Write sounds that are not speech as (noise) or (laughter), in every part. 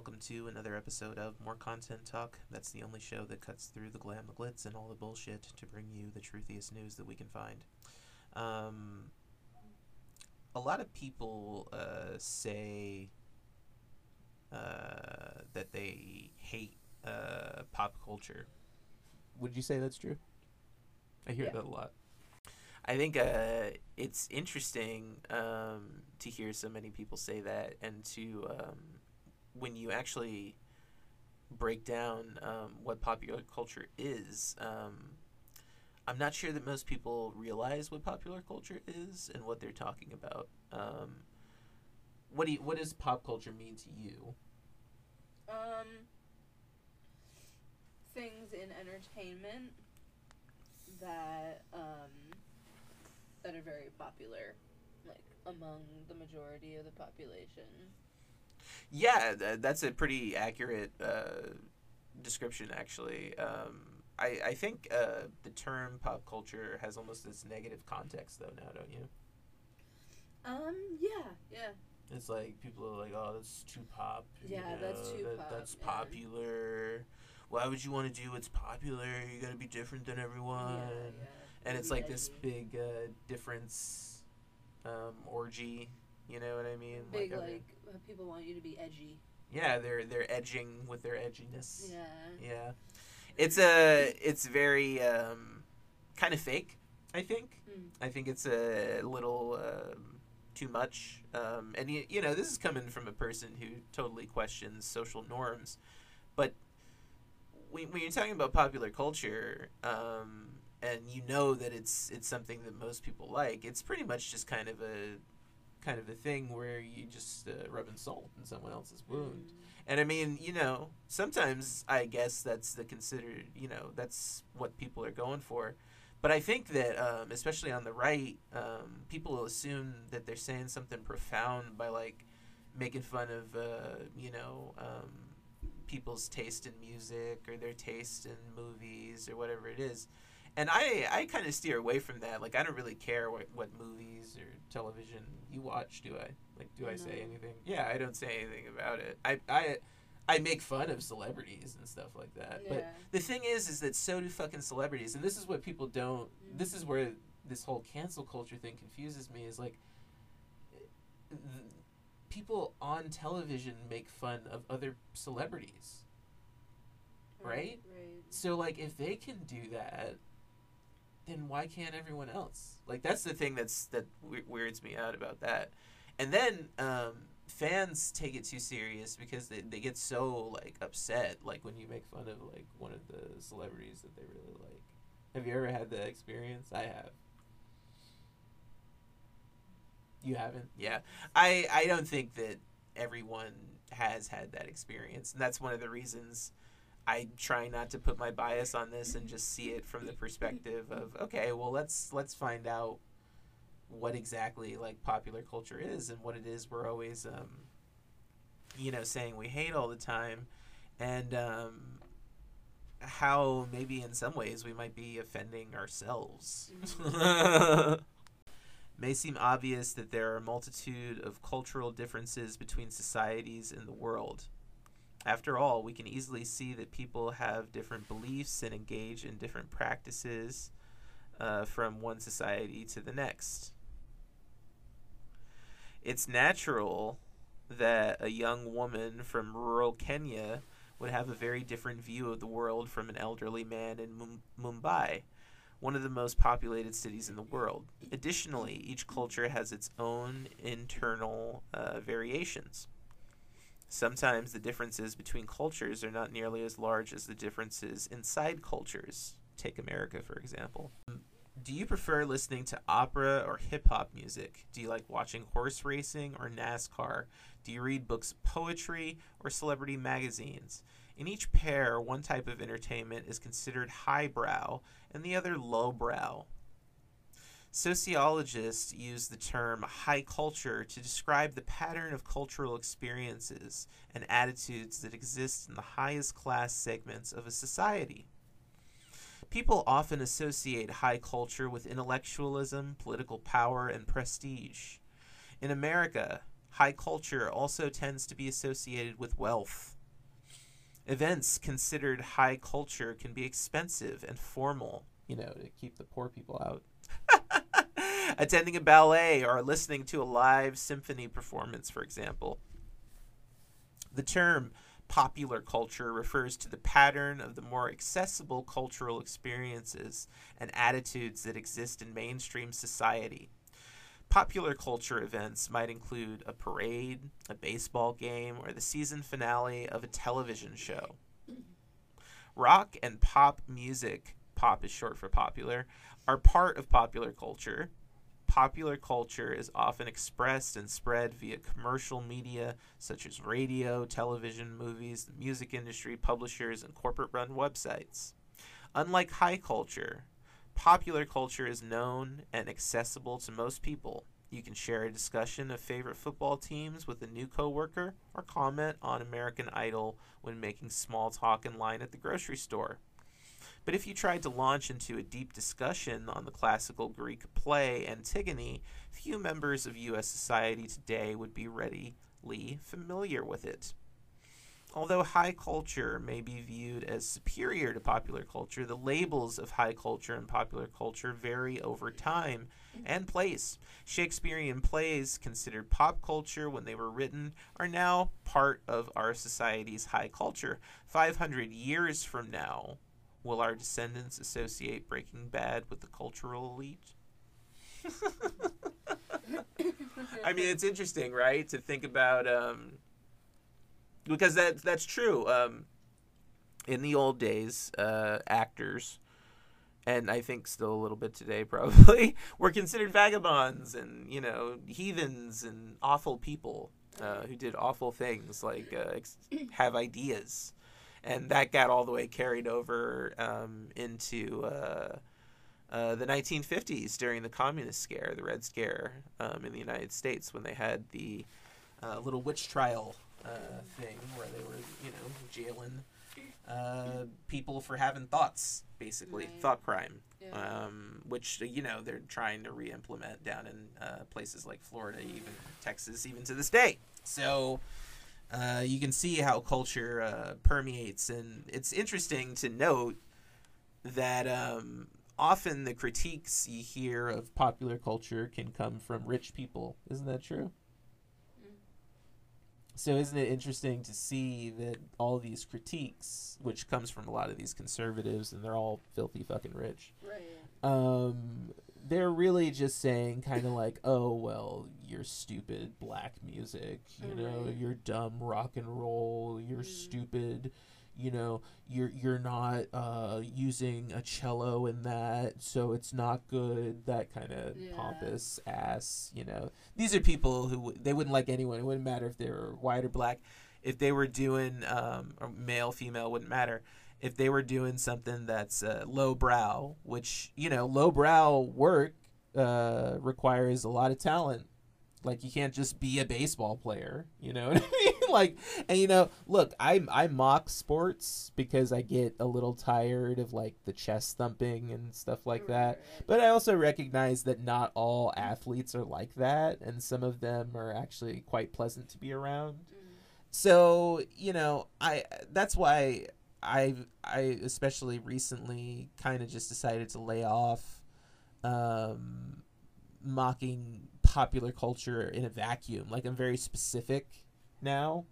welcome to another episode of More Content Talk. That's the only show that cuts through the glam, the glitz, and all the bullshit to bring you the truthiest news that we can find. Um, a lot of people uh, say uh, that they hate uh, pop culture. Would you say that's true? I hear Yeah. that a lot. I think uh, it's interesting um, to hear so many people say that, and to um, when you actually break down um, what popular culture is. Um, I'm not sure that most people realize what popular culture is and what they're talking about. Um, what do you, what does pop culture mean to you? Um, things in entertainment that um that are very popular, like among the majority of the population. Yeah, that's a pretty accurate uh, description, actually. Um, I, I think uh, the term pop culture has almost this negative context, though, now, don't you? Um, yeah, yeah. It's like people are like, "Oh, that's too pop." Yeah, that's too that- pop, That's yeah. popular. Why would you want to do what's popular? You gotta be different than everyone. yeah, yeah. And it's like this big uh, difference um, orgy. You know what I mean? big like uh, people want you to be edgy. yeah, they're they're edging with their edginess. Yeah. Yeah. It's a it's very um, kind of fake. I think. Mm. I think it's a little um, too much. Um, and you, you know, this is coming from a person who totally questions social norms. But when, when you're talking about popular culture, um, and you know that it's it's something that most people like, it's pretty much just kind of a kind of a thing where you just uh, rubbing salt in someone else's wound. And I mean, you know, sometimes I guess that's the considered, you know, that's what people are going for. But I think that, um, especially on the right, um, people assume that they're saying something profound by like making fun of, uh, you know, um, people's taste in music or their taste in movies or whatever it is. And I, I kind of steer away from that. Like, I don't really care what, what movies or television you watch, do I? Like, do I say anything? Yeah, I don't say anything about it. I, I, I make fun of celebrities and stuff like that. But the thing is, is that so do fucking celebrities, and this is what people don't. This is mm. where this whole cancel culture thing confuses me. Is like, people on television make fun of other celebrities. right? Right. So like, if they can do that, then why can't everyone else? Like that's the thing that's that we- weirds me out about that. And then um, fans take it too serious because they, they get so like upset like when you make fun of like one of the celebrities that they really like. Have you ever had that experience? I have. You haven't? Yeah. I I don't think that everyone has had that experience. And that's one of the reasons I try not to put my bias on this and just see it from the perspective of okay, well let's let's find out what exactly like popular culture is and what it is we're always um you know saying we hate all the time and um how maybe in some ways we might be offending ourselves. (laughs) May seem obvious that there are a multitude of cultural differences between societies in the world. After all, we can easily see that people have different beliefs and engage in different practices uh, from one society to the next. It's natural that a young woman from rural Kenya would have a very different view of the world from an elderly man in Mum- Mumbai, one of the most populated cities in the world. Additionally, each culture has its own internal uh, variations. Sometimes the differences between cultures are not nearly as large as the differences inside cultures. Take America, for example. Do you prefer listening to opera or hip hop music? Do you like watching horse racing or NASCAR? Do you read books poetry or celebrity magazines? In each pair, one type of entertainment is considered highbrow and the other lowbrow. Sociologists use the term high culture to describe the pattern of cultural experiences and attitudes that exist in the highest class segments of a society. People often associate high culture with intellectualism, political power, and prestige. In America, high culture also tends to be associated with wealth. Events considered high culture can be expensive and formal, you know, to keep the poor people out. (laughs) Attending a ballet or listening to a live symphony performance, for example. The term popular culture refers to the pattern of the more accessible cultural experiences and attitudes that exist in mainstream society. Popular culture events might include a parade, a baseball game, or the season finale of a television show. Rock and pop music, pop is short for popular, are part of popular culture. Popular culture is often expressed and spread via commercial media such as radio, television, movies, the music industry, publishers, and corporate run websites. Unlike high culture, popular culture is known and accessible to most people. You can share a discussion of favorite football teams with a new coworker or comment on American Idol when making small talk in line at the grocery store. But if you tried to launch into a deep discussion on the classical Greek play Antigone, few members of U.S. society today would be readily familiar with it. Although high culture may be viewed as superior to popular culture, the labels of high culture and popular culture vary over time and place. Shakespearean plays considered pop culture when they were written are now part of our society's high culture. 500 years from now, will our descendants associate Breaking Bad with the cultural elite? (laughs) I mean, it's interesting, right, to think about um, because that that's true. Um, in the old days, uh, actors, and I think still a little bit today, (laughs) probably, were considered vagabonds and you know heathens and awful people uh, who did awful things like uh, ex- have ideas, and that got all the way carried over um, into. Uh, uh, the 1950s during the communist scare, the Red Scare um, in the United States, when they had the uh, little witch trial uh, thing where they were, you know, jailing uh, people for having thoughts, basically Right. thought crime, Yeah. um, which you know they're trying to re-implement down in uh, places like Florida, even Texas, even to this day. So. Uh, you can see how culture uh, permeates, and it's interesting to note that um, often the critiques you hear of popular culture can come from rich people. Isn't that true? Mm. So isn't it interesting to see that all these critiques, which comes from a lot of these conservatives, and they're all filthy fucking rich, Right. um, they're really just saying kind of like, oh well, you're stupid black music, you know, Right. you're dumb rock and roll, you're Mm. stupid, you know, you're you're not uh, using a cello in that, so it's not good. That kind of Yeah. pompous ass, you know. These are people who w- they wouldn't like anyone. It wouldn't matter if they were white or black. If they were doing um, or male, female, wouldn't matter if they were doing something that's uh, low brow, which you know, low brow work uh, requires a lot of talent. Like you can't just be a baseball player, you know (laughs) what I mean? like, and you know, look, I I mock sports because I get a little tired of like the chest thumping and stuff like that. But I also recognize that not all athletes are like that, and some of them are actually quite pleasant to be around Mm. so you know i that's why i i especially recently kind of just decided to lay off um mocking popular culture in a vacuum like i'm very specific now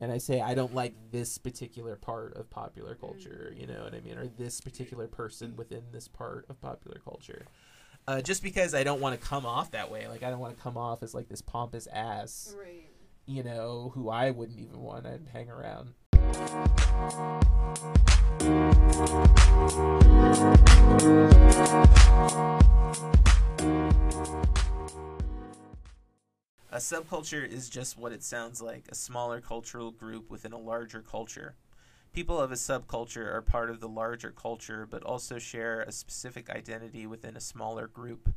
and i say i don't like this particular part of popular culture you know what i mean or this particular person within this part of popular culture uh, just because i don't want to come off that way like i don't want to come off as like this pompous ass Right. you know, who I wouldn't even want to hang around. A subculture is just what it sounds like a smaller cultural group within a larger culture. People of a subculture are part of the larger culture, but also share a specific identity within a smaller group.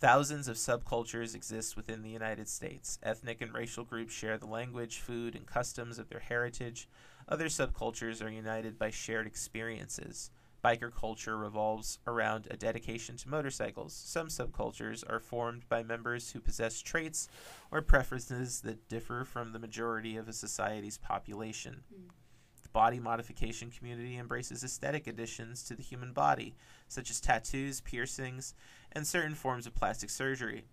Thousands of subcultures exist within the United States. Ethnic and racial groups share the language, food, and customs of their heritage. Other subcultures are united by shared experiences. biker culture revolves around a dedication to motorcycles. Some subcultures are formed by members who possess traits or preferences that differ from the majority of a society's population. The body modification community embraces aesthetic additions to the human body, such as tattoos, piercings, and certain forms of plastic surgery.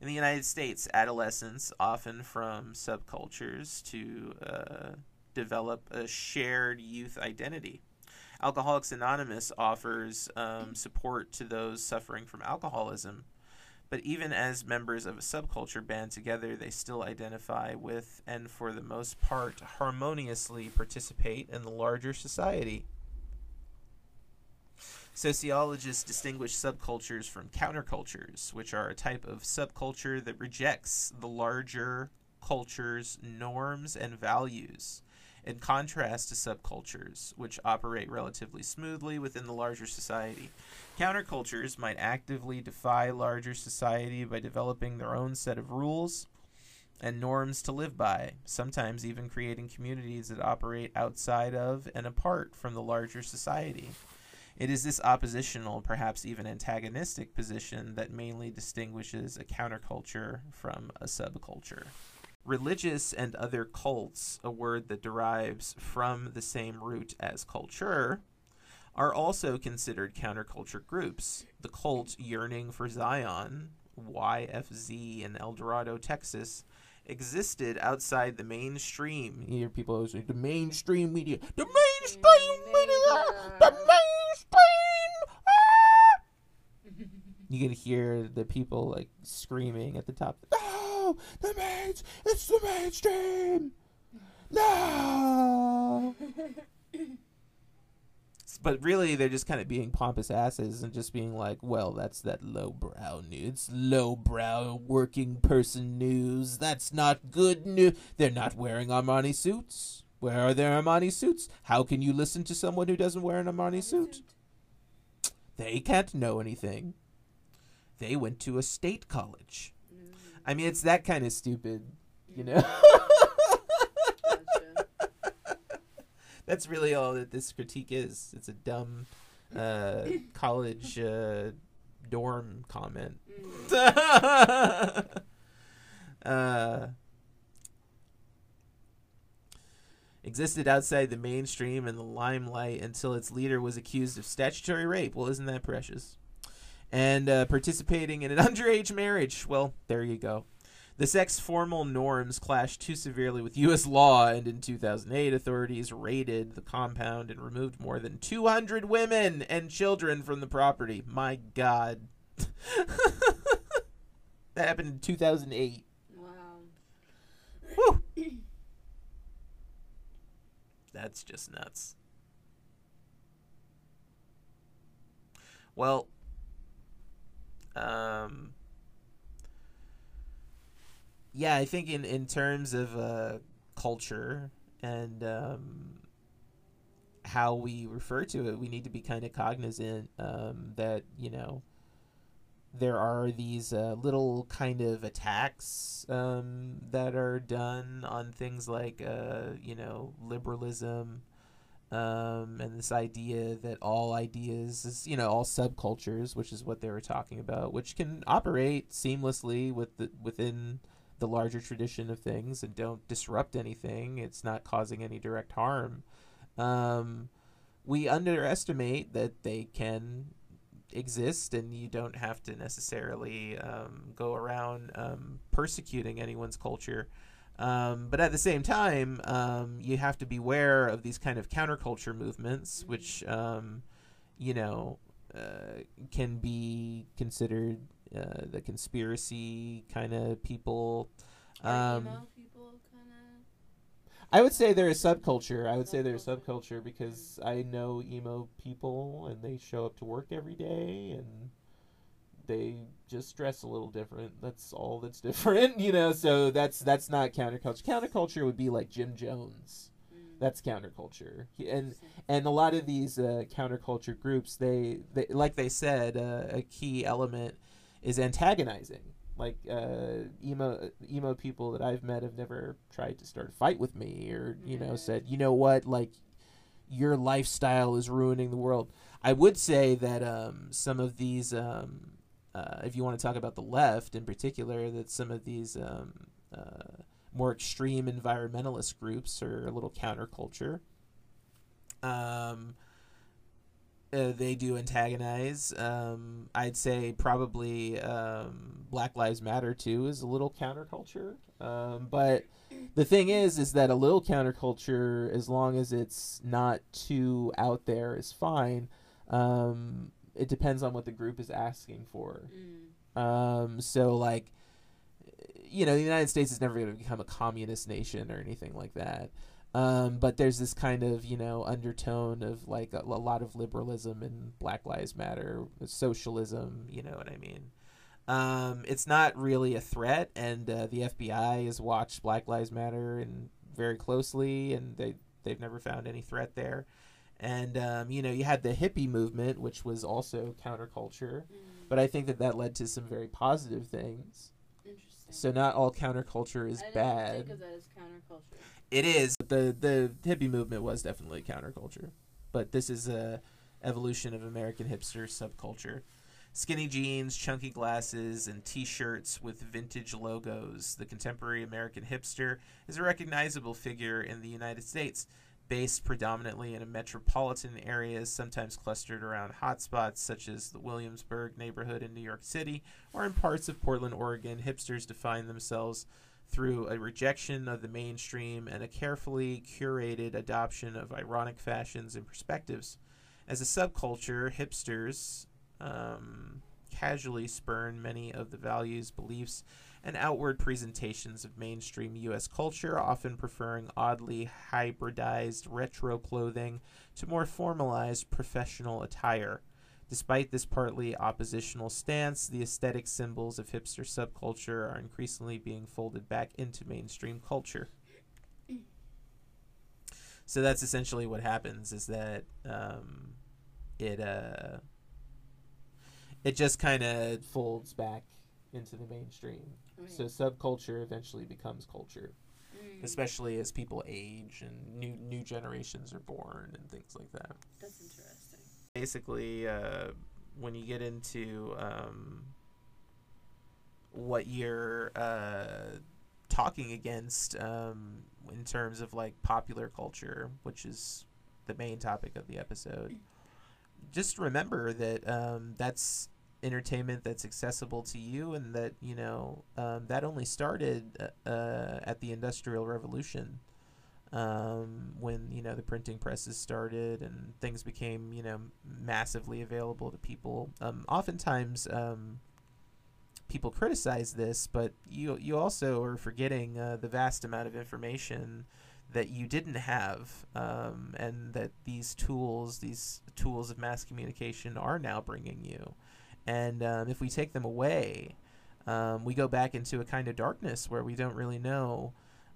In the United States, adolescents, often from subcultures, to uh, develop a shared youth identity. Alcoholics Anonymous offers um, support to those suffering from alcoholism, but even as members of a subculture band together, they still identify with and, for the most part, harmoniously participate in the larger society. Sociologists distinguish subcultures from countercultures, which are a type of subculture that rejects the larger culture's norms and values, in contrast to subcultures, which operate relatively smoothly within the larger society. Countercultures might actively defy larger society by developing their own set of rules and norms to live by, sometimes even creating communities that operate outside of and apart from the larger society. It is this oppositional, perhaps even antagonistic position that mainly distinguishes a counterculture from a subculture. Religious and other cults, a word that derives from the same root as culture, are also considered counterculture groups. The cult Yearning for Zion, YFZ in Eldorado, Texas, existed outside the mainstream. You hear people always say, the mainstream media. The mainstream media! The mainstream! Ah! (laughs) You can hear the people like screaming at the top. No! The mains! It's the mainstream! No! but really they're just kind of being pompous asses and just being like, well, that's that lowbrow news, lowbrow working person news. That's not good news. They're not wearing Armani suits. Where are their Armani suits? How can you listen to someone who doesn't wear an Armani suit? They can't know anything. They went to a state college. I mean, it's that kind of stupid, you know. That's really all that this critique is. It's a dumb uh, college uh, dorm comment. Mm. (laughs) uh, existed outside the mainstream and the limelight until its leader was accused of statutory rape. Well, isn't that precious? And uh, participating in an (laughs) underage marriage. Well, there you go. The sex formal norms clashed too severely with U.S. law, and in 2008, authorities raided the compound and removed more than 200 women and children from the property. My God. (laughs) that happened in 2008. Wow. Whew. That's just nuts. Well, um, yeah, I think in in terms of uh, culture and um, how we refer to it, we need to be kind of cognizant um, that you know there are these uh, little kind of attacks um, that are done on things like uh, you know liberalism um, and this idea that all ideas is you know all subcultures which is what they were talking about which can operate seamlessly with the, within the larger tradition of things and don't disrupt anything it's not causing any direct harm um, we underestimate that they can exist and you don't have to necessarily um, go around um, persecuting anyone's culture. Um, but at the same time, um, you have to beware of these kind of counterculture movements, which, um, you know, uh, can be considered uh, the conspiracy kind of people. Um, emo people kind of? I would say they're a subculture. I would say they're a subculture because I know emo people and they show up to work every day and they just dress a little different. That's all that's (laughs) different, you know. So that's that's not counterculture. Counterculture would be like Jim Jones. Mm. That's counterculture. He- And and a lot of these uh, counterculture groups, they, they like they said, uh, a key element is antagonizing. Like uh, emo emo people that I've met have never tried to start a fight with me, or you know, said, you know what, like your lifestyle is ruining the world. I would say that um, some of these, um, uh, if you want to talk about the left in particular, that some of these um, uh, more extreme environmentalist groups are a little counterculture. Um, uh, they do antagonize. Um, I'd say probably um, Black Lives Matter too is a little counterculture. Um, but the thing is, is that a little counterculture, as long as it's not too out there, is fine. Um, it depends on what the group is asking for. Mm. Um, so like, you know, the United States is never going to become a communist nation or anything like that. Um, but there's this kind of you know undertone of like a, a lot of liberalism and Black Lives Matter, socialism. You know what I mean? Um, it's not really a threat, and uh, the FBI has watched Black Lives Matter and very closely, and they they've never found any threat there. And um, you know, you had the hippie movement, which was also counterculture, Mm. but I think that that led to some very positive things. Interesting. So not all counterculture is bad. think of that as counterculture. It is. The the hippie movement was definitely counterculture, but this is a evolution of American hipster subculture. Skinny jeans, chunky glasses, and T-shirts with vintage logos. The contemporary American hipster is a recognizable figure in the United States, based predominantly in metropolitan areas, sometimes clustered around hotspots such as the Williamsburg neighborhood in New York City, or in parts of Portland, Oregon. Hipsters define themselves through a rejection of the mainstream and a carefully curated adoption of ironic fashions and perspectives. As a subculture, hipsters um, casually spurn many of the values, beliefs, and outward presentations of mainstream U.S. culture, often preferring oddly hybridized retro clothing to more formalized professional attire. Despite this partly oppositional stance, the aesthetic symbols of hipster subculture are increasingly being folded back into mainstream culture. So that's essentially what happens is that um, it uh, it just kind of folds back into the mainstream. Right. So subculture eventually becomes culture, Mm. especially as people age and new new generations are born and things like that That's interesting. basically uh, when you get into um, what you're uh, talking against um, in terms of like popular culture, which is the main topic of the episode, just remember that um, that's entertainment that's accessible to you and that you know um, that only started uh, uh, at the industrial revolution um, when you know the printing presses started and things became you know massively available to people. Um, oftentimes, um, people criticize this, but you you also are forgetting uh, the vast amount of information that you didn't have, um, and that these tools, these tools of mass communication, are now bringing you. And um, if we take them away, um, we go back into a kind of darkness where we don't really know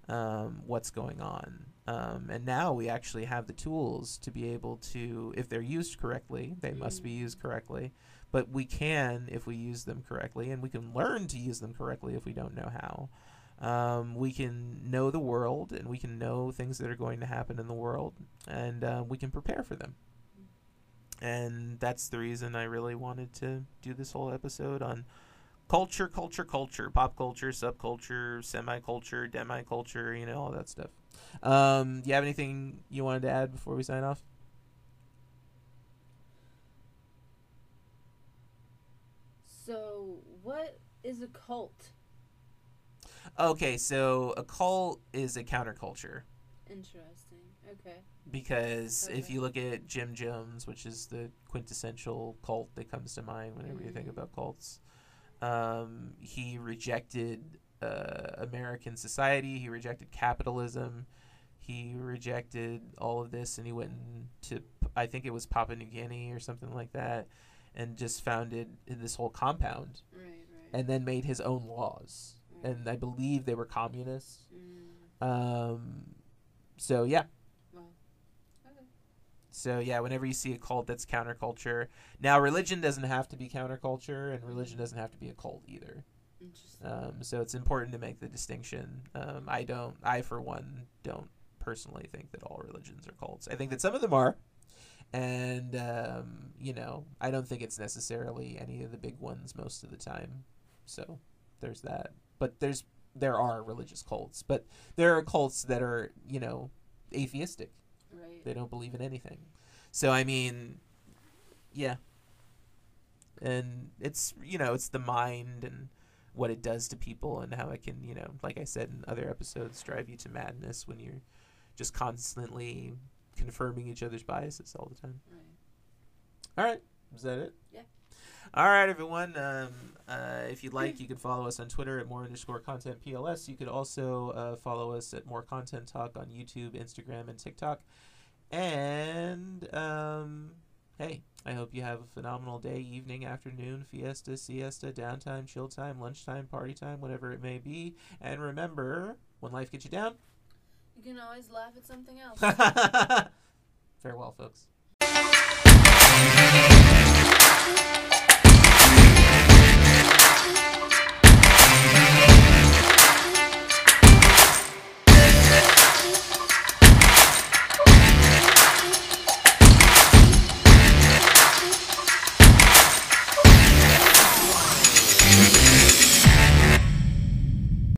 um, what's going on. Um, and now we actually have the tools to be able to, if they're used correctly, they must be Mm. used correctly. But we can if we use them correctly, and we can learn to use them correctly if we don't know how. Um, we can know the world, and we can know things that are going to happen in the world, and uh, we can prepare for them. And that's the reason I really wanted to do this whole episode on culture, culture, culture, pop culture, subculture, semi culture, demi culture, you know, all that stuff. Um, do you have anything you wanted to add before we sign off? So, what is a cult? Okay, so a cult is a counterculture Interesting. Okay. Because if you look at Jim Jones, which is the quintessential cult that comes to mind whenever you think Mm. about cults, um, he rejected uh, American society. He rejected capitalism. He rejected all of this, and he went to I think it was Papua New Guinea or something like that, and just founded this whole compound, Right, right. and then made his own laws. right. And I believe they were communists. Mm, Um, so yeah. Okay. So yeah, whenever you see a cult that's counterculture, now religion doesn't have to be counterculture, and religion doesn't have to be a cult either. Um, so it's important to make the distinction. Um, I don't, I for one, don't personally think that all religions are cults. I think that some of them are, and um, you know, I don't think it's necessarily any of the big ones most of the time. So there's that. But there's there are religious cults, but there are cults that are you know atheistic. They don't believe in anything. So I mean, yeah. And it's you know it's the mind and what it does to people and how it can you know like I said in other episodes drive you to madness when you're just constantly confirming each other's biases all the time. Right. All right, is that it? Yeah. All right, everyone. Um, uh, if you'd like, (clears throat) you can follow us on Twitter at more underscore content PLS. You could also uh, follow us at more content talk on YouTube, Instagram, and TikTok. And um, hey, I hope you have a phenomenal day, evening, afternoon, fiesta, siesta, downtime, chill time, lunchtime, party time, whatever it may be. And remember, when life gets you down, You can always laugh at something else. (laughs) farewell, folks.